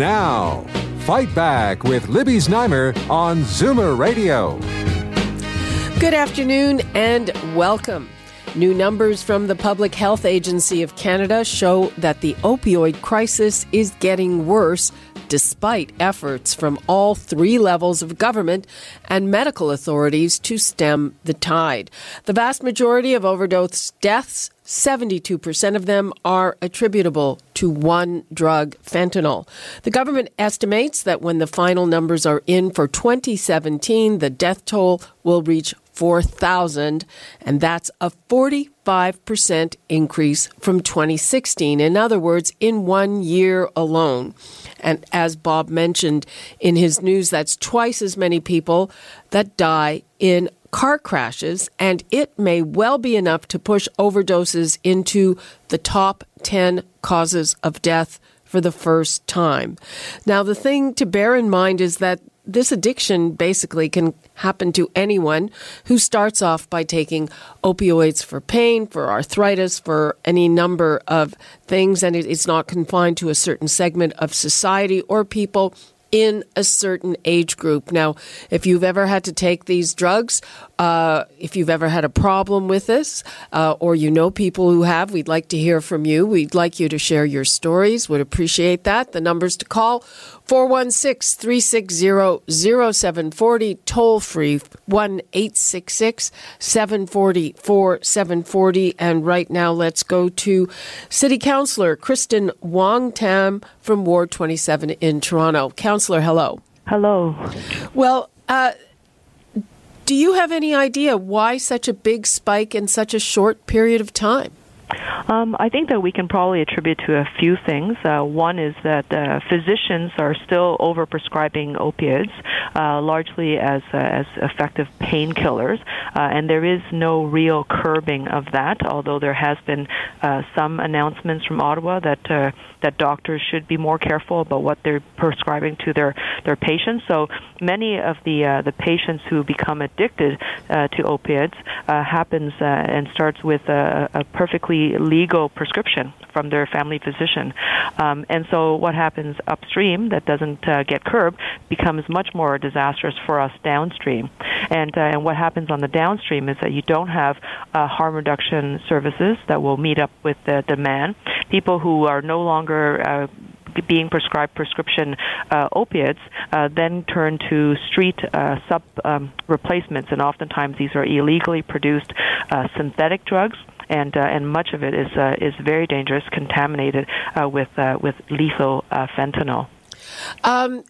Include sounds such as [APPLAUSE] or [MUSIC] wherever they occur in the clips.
Now, Fight Back with Libby Znaimer on Zoomer Radio. Good afternoon and welcome. New numbers from the Public Health Agency of Canada show that the opioid crisis is getting worse despite efforts from all three levels of government and medical authorities to stem the tide. The vast majority of overdose deaths 72% of them are attributable to one drug, fentanyl. The government estimates that when the final numbers are in for 2017, the death toll will reach 4,000, and that's a 45% increase from 2016. In other words, in one year alone. And as Bob mentioned in his news, that's twice as many people that die in car crashes, and it may well be enough to push overdoses into the top 10 causes of death for the first time. Now, the thing to bear in mind is that this addiction basically can happen to anyone who starts off by taking opioids for pain, for arthritis, for any number of things, and it's not confined to a certain segment of society or people in a certain age group. Now, if you've ever had to take these drugs, uh, if you've ever had a problem with this, uh, or you know people who have, we'd like to hear from you. We'd like you to share your stories. Would appreciate that. The numbers to call 416 360 0740, toll free 1 866 740 4740. And right now, let's go to City Councillor Kristyn Wong Tam from Ward 27 in Toronto. Councillor, hello. Hello. Well, uh, do you have any idea why such a big spike in such a short period of time? Um, I think that we can probably attribute to a few things. Uh, one is that uh, physicians are still overprescribing opioids, uh, largely as uh, as effective painkillers, uh, and there is no real curbing of that. Although there has been uh, some announcements from Ottawa that that doctors should be more careful about what they're prescribing to their their patients. So many of the the patients who become addicted to opiates happens and starts with a, a perfectly legal prescription from their family physician. Um, and so what happens upstream that doesn't get curbed becomes much more disastrous for us downstream. And, uh, and what happens on the downstream is that you don't have uh, harm reduction services that will meet up with the demand. People who are no longer uh, being prescribed prescription uh, opiates uh, then turn to street uh, sub um, replacements, and oftentimes these are illegally produced uh, synthetic drugs and uh, and much of it is is very dangerous, contaminated with with lethal fentanyl. Um,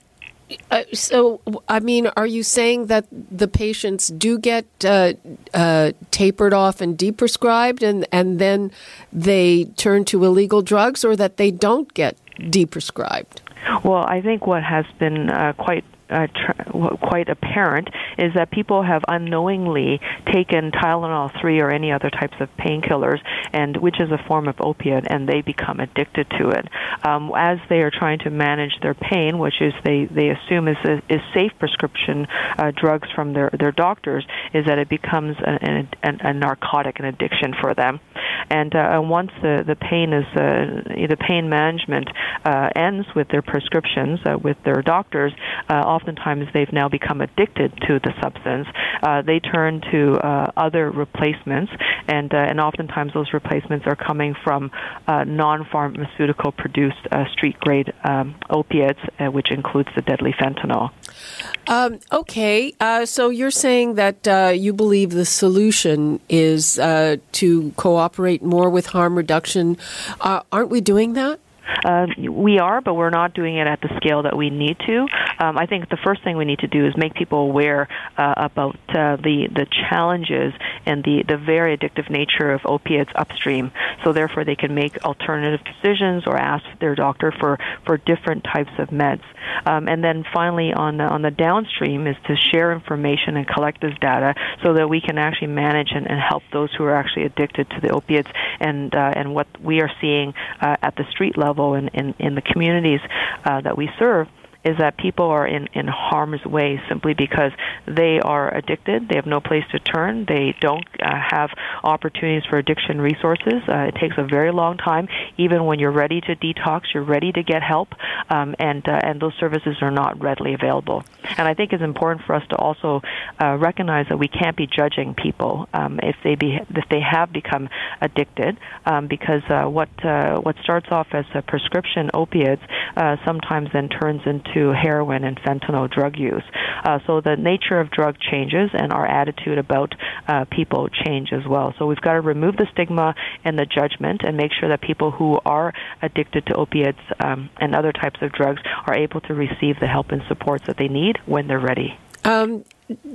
uh, so, I mean, are you saying that the patients do get uh, uh, tapered off and deprescribed, and and then they turn to illegal drugs, or that they don't get deprescribed? Well, I think what has been uh, quite uh, tr- quite apparent is that people have unknowingly taken Tylenol 3 or any other types of painkillers, and which is a form of opiate, and they become addicted to it. Um, as they are trying to manage their pain, which is they, they assume is, a, is safe prescription uh, drugs from their, their doctors, is that it becomes a, a, a narcotic, an addiction for them. And, uh, once the, the pain is uh, the pain management uh, ends with their prescriptions uh, with their doctors, uh, oftentimes they've now become addicted to the substance. Uh, they turn to uh, other replacements, and uh, and oftentimes those replacements are coming from uh, non-pharmaceutical produced uh, street-grade um, opiates, uh, which includes the deadly fentanyl. Um, okay, uh, so you're saying that uh, you believe the solution is uh, to cooperate more with harm reduction. Uh, aren't we doing that? Uh, we are, but we're not doing it at the scale that we need to. um, I think the first thing we need to do is make people aware uh, about uh, the the challenges and the the very addictive nature of opiates upstream. So therefore, they can make alternative decisions or ask their doctor for for different types of meds. Um, and then finally, on the, on the downstream, is to share information and collect this data so that we can actually manage and, and help those who are actually addicted to the opiates and uh, and what we are seeing uh, at the street level and in, in the communities uh, that we serve is that people are in, in harm's way simply because they are addicted. They have no place to turn. They don't uh, have opportunities for addiction resources. Uh, it takes a very long time. Even when you're ready to detox, you're ready to get help, um, and uh, and those services are not readily available. And I think it's important for us to also uh, recognize that we can't be judging people um, if they be if they have become addicted, um, because uh, what uh, what starts off as a prescription opiates sometimes then turns into to heroin and fentanyl drug use. Uh, so the nature of drug changes and our attitude about uh, people change as well. So we've got to remove the stigma and the judgment and make sure that people who are addicted to opiates um, and other types of drugs are able to receive the help and supports that they need when they're ready. Um,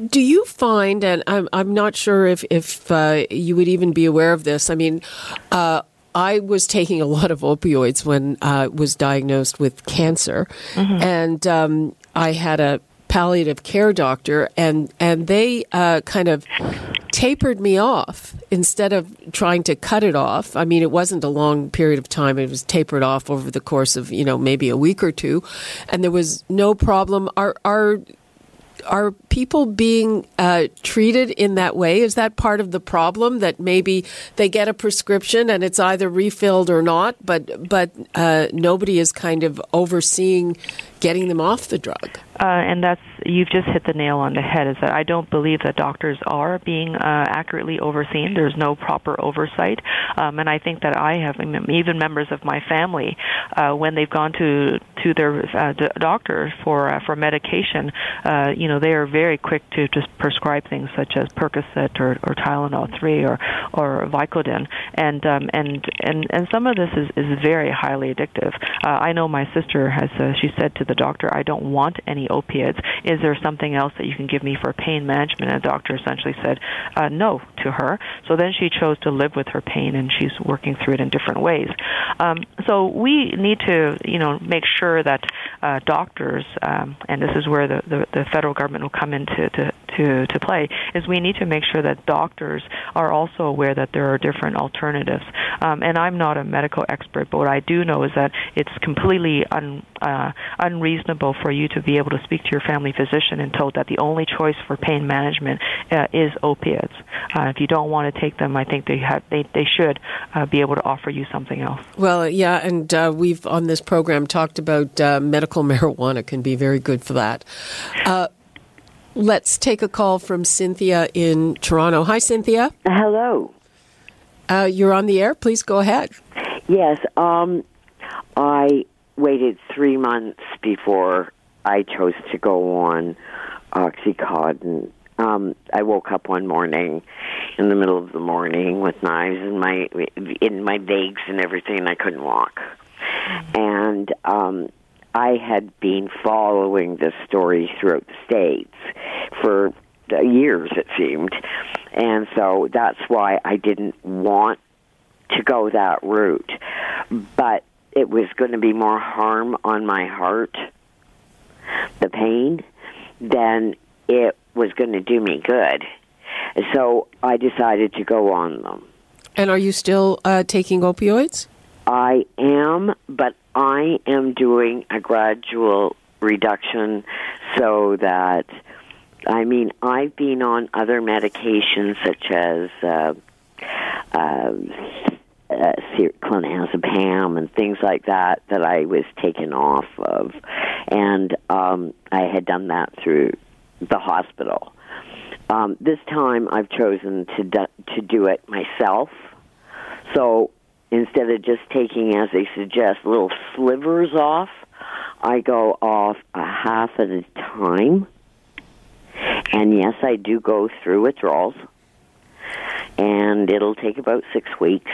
do you find, and I'm, I'm not sure if, if uh, you would even be aware of this, I mean, uh, I was taking a lot of opioids when I was diagnosed with cancer, mm-hmm. and um, I had a palliative care doctor, and and they uh, kind of tapered me off instead of trying to cut it off. I mean, it wasn't a long period of time; it was tapered off over the course of you know maybe a week or two, and there was no problem. Our our are people being uh, treated in that way? Is that part of the problem that maybe they get a prescription and it's either refilled or not, but but uh, nobody is kind of overseeing getting them off the drug? Uh, and that's you've just hit the nail on the head. Is that I don't believe that doctors are being uh, accurately overseen. There's no proper oversight, um, and I think that I have even members of my family uh, when they've gone to to their uh, doctor for uh, for medication. Uh, you know, they are very quick to just prescribe things such as Percocet or, or Tylenol three or or Vicodin, and um, and and and some of this is is very highly addictive. Uh, I know my sister has. Uh, she said to the doctor, "I don't want any." opiates. Is there something else that you can give me for pain management? And the doctor essentially said uh, no to her. So then she chose to live with her pain, and she's working through it in different ways. Um, so we need to, you know, make sure that uh, doctors, um, and this is where the, the, the federal government will come into to, to, to play, is we need to make sure that doctors are also aware that there are different alternatives. Um, and I'm not a medical expert, but what I do know is that it's completely un, uh, unreasonable for you to be able to speak to your family physician and told that the only choice for pain management uh, is opiates. Uh, if you don't want to take them, I think they have they they should uh, be able to offer you something else. Well, yeah, and uh, we've on this program talked about uh, medical [LAUGHS] marijuana can be very good for that. Uh, let's take a call from Cynthia in Toronto. Hi, Cynthia. Hello. you're on the air. Please go ahead. Yes. Um, I waited three months before I chose to go on Oxycontin. Um, I woke up one morning in the middle of the morning with knives in my in my legs and everything. And I couldn't walk. And um, I had been following this story throughout the states for years, it seemed, and so that's why I didn't want to go that route. But it was going to be more harm on my heart the pain, then it was going to do me good. So I decided to go on them. And are you still uh, taking opioids? I am, but I am doing a gradual reduction so that, I mean, I've been on other medications such as uh, uh, uh, clonazepam and things like that that I was taken off of, and um, I had done that through the hospital. Um, this time, I've chosen to do, to do it myself. So instead of just taking, as they suggest, little slivers off, I go off a half at a time. And yes, I do go through withdrawals, and it'll take about six weeks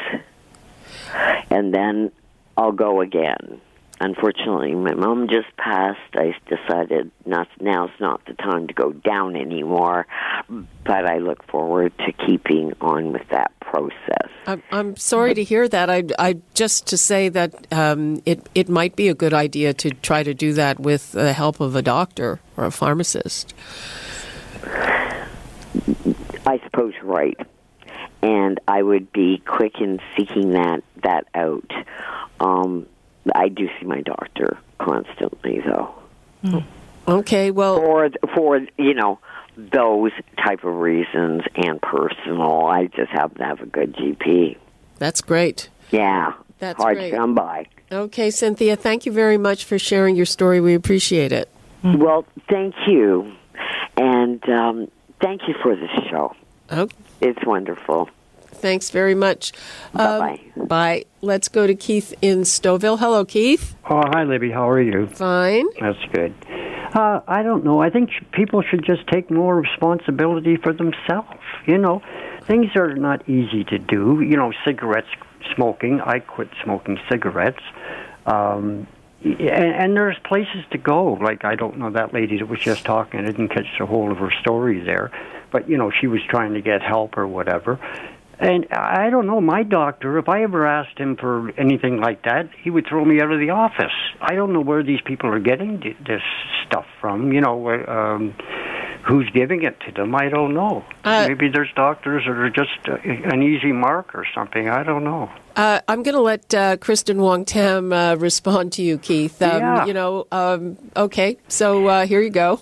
and then I'll go again. Unfortunately, my mom just passed. I decided not now's not the time to go down anymore, but I look forward to keeping on with that process. I'm, I'm sorry to hear that. I, I just to say that um, it it might be a good idea to try to do that with the help of a doctor or a pharmacist. I suppose right, and I would be quick in seeking that that out. Um, I do see my doctor constantly, though. Mm. Okay, well, for for you know those type of reasons and personal, I just happen to have a good GP. That's great. Yeah, that's hard great. to come by. Okay, Cynthia, thank you very much for sharing your story. We appreciate it. Well, thank you, and um, thank you for the show. Okay. It's wonderful. Thanks very much. Bye um, bye. Let's go to Keith in Stouffville. Hello, Keith. Oh, hi, Libby. How are you? Fine. That's good. Uh, I don't know. I think people should just take more responsibility for themselves. You know, things are not easy to do. You know, cigarettes, smoking. I quit smoking cigarettes. Um, and, and there's places to go. Like I don't know that lady that was just talking. I didn't catch the whole of her story there, but you know she was trying to get help or whatever. And I don't know, my doctor, if I ever asked him for anything like that, he would throw me out of the office. I don't know where these people are getting this stuff from, you know, um, who's giving it to them, I don't know. Uh, Maybe there's doctors that are just uh, an easy mark or something, I don't know. Uh, I'm going to let uh, Kristyn Wong Tam uh, respond to you, Keith. Um, yeah. You know, um, okay, so uh, here you go.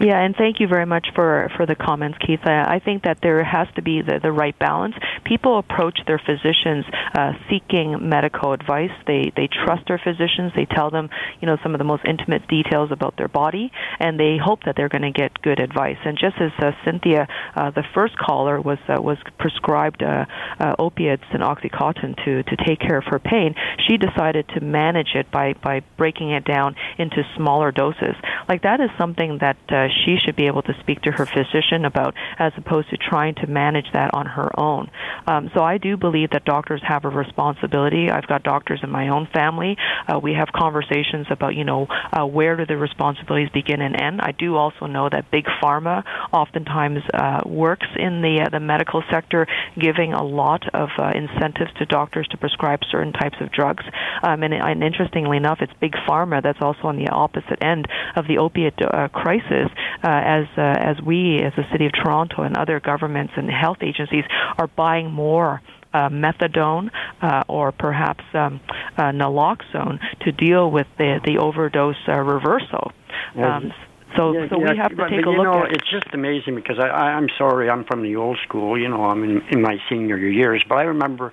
Yeah, and thank you very much for for the comments, Keith. I, I think that there has to be the, the right balance. People approach their physicians uh, seeking medical advice. They they trust their physicians. They tell them, you know, some of the most intimate details about their body, and they hope that they're going to get good advice. And just as uh, Cynthia, uh, the first caller, was uh, was prescribed uh, uh, opiates and OxyContin to to take care of her pain, she decided to manage it by by breaking it down into smaller doses. Like that is something that uh, she should be able to speak to her physician about, as opposed to trying to manage that on her own. Um, so I do believe that doctors have a responsibility. I've got doctors in my own family. Uh, we have conversations about, you know, uh, where do the responsibilities begin and end. I do also know that big pharma oftentimes uh, works in the uh, the medical sector, giving a lot of uh, incentives to doctors to prescribe certain types of drugs. Um, and, and interestingly enough, it's big pharma that's also on the opposite end of the opiate uh, crisis, as uh, as we, as the city of Toronto and other governments and health agencies, are buying more uh, methadone uh, or perhaps um, uh, naloxone to deal with the the overdose uh, reversal. Um, so, yeah, so yeah, we have to take but, a look know, at. It's just amazing because I, I, I'm sorry, I'm from the old school. You know, I'm in, in my senior years, but I remember,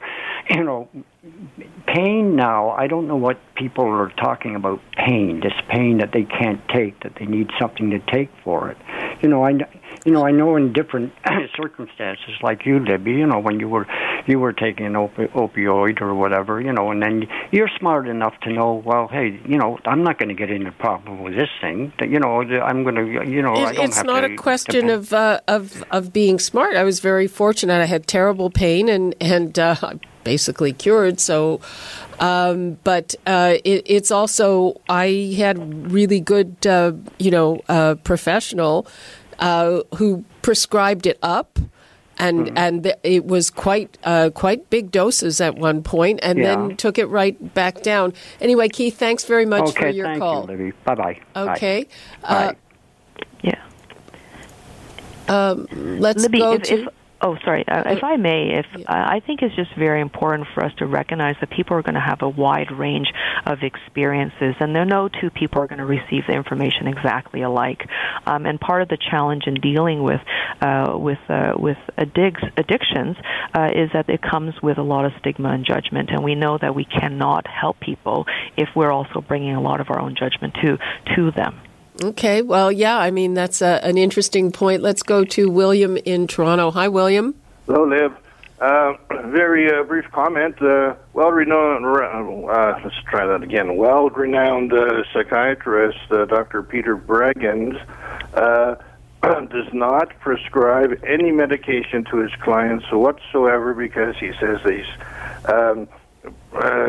you know, pain now. I don't know what people are talking about. Pain, this pain that they can't take, that they need something to take for it. You know, I, you know, I know in different [CLEARS THROAT] circumstances, like you, Debbie, You know, when you were you were taking an opi- opioid or whatever, you know, and then you're smart enough to know, well, hey, you know, I'm not going to get into a problem with this thing. You know, I'm going to, you know, It- I don't it's have not to a question of uh, of of being smart. I was very fortunate. I had terrible pain and and uh, [LAUGHS] basically cured. So, um, but uh, it, it's also I had really good, uh, you know, uh, professional uh, who prescribed it up. And Mm-hmm. and th- it was quite uh, quite big doses at one point, and Yeah. then took it right back down. Anyway, Keith, thanks very much Okay, for your thank call. you, Libby. Bye bye. Okay, Bye. Uh, yeah. let's Libby, go if, to. if oh sorry, uh, if I may, if uh, I think it's just very important for us to recognize that people are going to have a wide range of experiences, and there are no two people are going to receive the information exactly alike. Um, and part of the challenge in dealing with uh, with uh, with addicts, addictions uh, is that it comes with a lot of stigma and judgment, and we know that we cannot help people if we're also bringing a lot of our own judgment to to them. Okay, well, yeah, I mean, that's a, an interesting point. Let's go to William in Toronto. Hi, William. Hello, Liv. Uh, [CLEARS THROAT] very uh, brief comment. Uh, well-renowned, uh, let's try that again. Well-renowned uh, psychiatrist, uh, Dr. Peter Breggins, [CLEARS THROAT] does not prescribe any medication to his clients whatsoever because he says these um,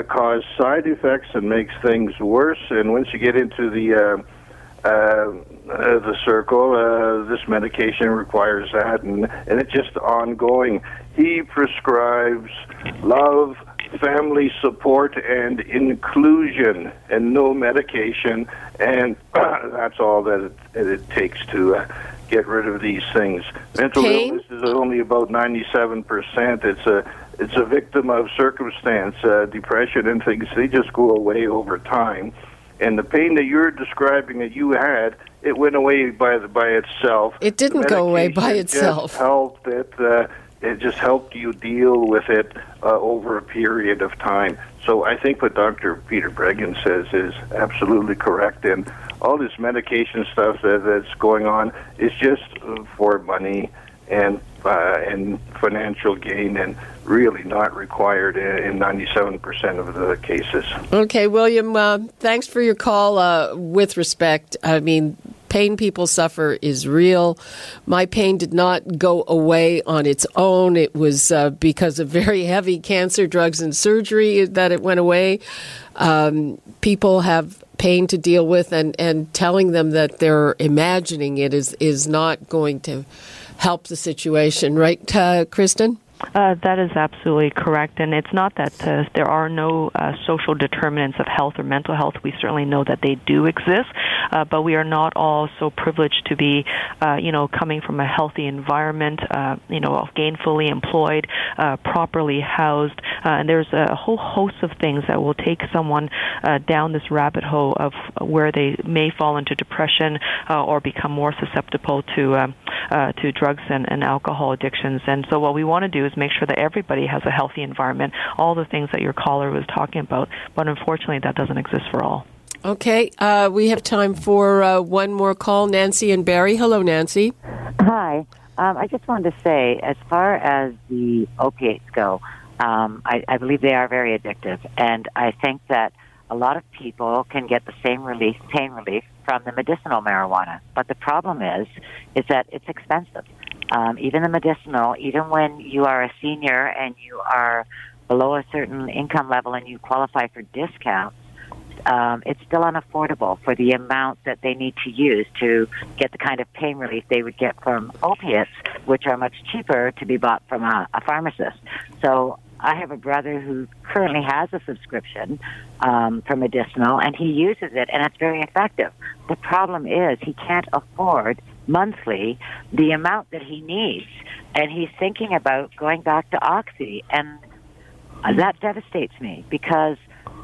cause side effects and makes things worse. And once you get into the the circle, uh, this medication requires that, and and it's just ongoing. He prescribes love, family support, and inclusion, and no medication, and [CLEARS THROAT] that's all that it, that it takes to. Uh, get rid of these things. Mental Pain? illness is only about 97%. It's a it's a victim of circumstance, uh, depression and things. They just go away over time. And the pain that you're describing that you had, it went away by the, by itself. It didn't go away by itself. Just helped it. Uh, it just helped you deal with it uh, over a period of time. So I think what Dr. Peter Breggin says is absolutely correct. And all this medication stuff that, that's going on is just uh, for money and uh, and financial gain, and really not required in in 97% of the cases. Okay, William, uh, thanks for your call. Uh, with respect, I mean, pain people suffer is real. My pain did not go away on its own. It was uh, because of very heavy cancer drugs and surgery that it went away. Um, people have pain to deal with, and, and telling them that they're imagining it is, is not going to help the situation, right, uh, Kristyn? Uh, that is absolutely correct, and it's not that uh, there are no uh, social determinants of health or mental health. We certainly know that they do exist, uh, but we are not all so privileged to be, uh, you know, coming from a healthy environment, uh, you know, gainfully employed, properly housed, and there's a whole host of things that will take someone down this rabbit hole of where they may fall into depression or become more susceptible to um, uh, to drugs and, and alcohol addictions. And so, what we want to do is make sure that everybody has a healthy environment, all the things that your caller was talking about. But unfortunately, that doesn't exist for all. Okay, uh, we have time for uh, one more call. Nancy and Barrie. Hello, Nancy. Hi. Um, I just wanted to say, as far as the opiates go, um, I, I believe they are very addictive, and I think that a lot of people can get the same relief, pain relief, from the medicinal marijuana. But the problem is, is that it's expensive. Um, even the medicinal, even when you are a senior and you are below a certain income level and you qualify for discounts, um, it's still unaffordable for the amount that they need to use to get the kind of pain relief they would get from opiates, which are much cheaper to be bought from a, a pharmacist. So I have a brother who currently has a subscription um, for medicinal, and he uses it, and it's very effective. The problem is he can't afford monthly the amount that he needs, and he's thinking about going back to Oxy, and that devastates me because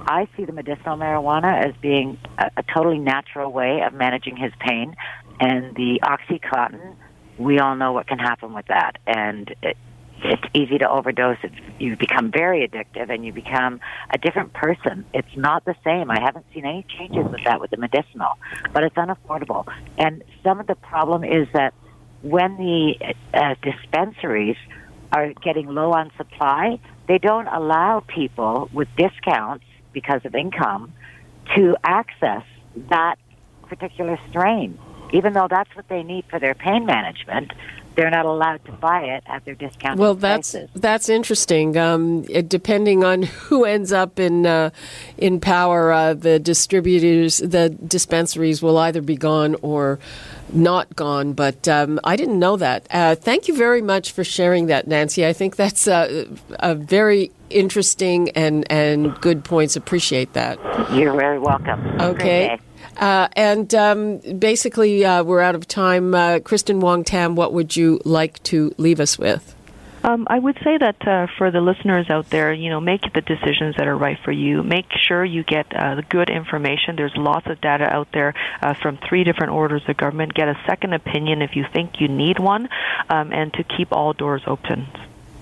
I see the medicinal marijuana as being a, a totally natural way of managing his pain, and the OxyContin, we all know what can happen with that, and it, it's easy to overdose. It's, you become very addictive, and you become a different person. It's not the same. I haven't seen any changes with that with the medicinal, but it's unaffordable. And some of the problem is that when the uh, dispensaries are getting low on supply, they don't allow people with discounts because of income to access that particular strain. Even though that's what they need for their pain management, they're not allowed to buy it at their discount. Well, that's prices. that's interesting. Um, depending on [LAUGHS] who ends up in uh, in power, uh, the distributors, the dispensaries will either be gone or not gone. But um, I didn't know that. Uh, thank you very much for sharing that, Nancy. I think that's uh, a very interesting and and good points. Appreciate that. You're very welcome. A Okay. Uh, and um, basically, uh, we're out of time. Uh, Kristyn Wong Tam, what would you like to leave us with? Um, I would say that uh, for the listeners out there, you know, make the decisions that are right for you. Make sure you get uh, the good information. There's lots of data out there uh, from three different orders of government. Get a second opinion if you think you need one, um, and to keep all doors open.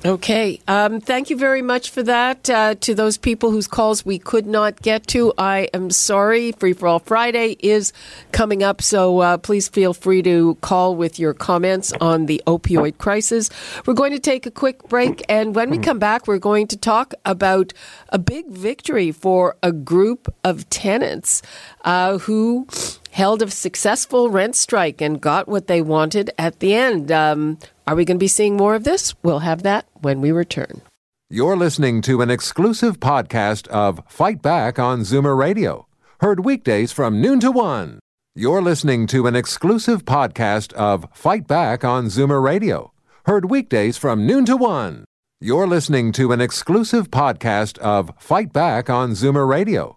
Okay. Um, thank you very much for that. Uh, to those people whose calls we could not get to, I am sorry. Free for All Friday is coming up, so uh, please feel free to call with your comments on the opioid crisis. We're going to take a quick break, and when we come back, we're going to talk about a big victory for a group of tenants uh, who held a successful rent strike and got what they wanted at the end. Um, are we going to be seeing more of this? We'll have that when we return. You're listening to an exclusive podcast of Fight Back on Zoomer Radio, heard weekdays from noon to one. You're listening to an exclusive podcast of Fight Back on Zoomer Radio, heard weekdays from noon to one. You're listening to an exclusive podcast of Fight Back on Zoomer Radio,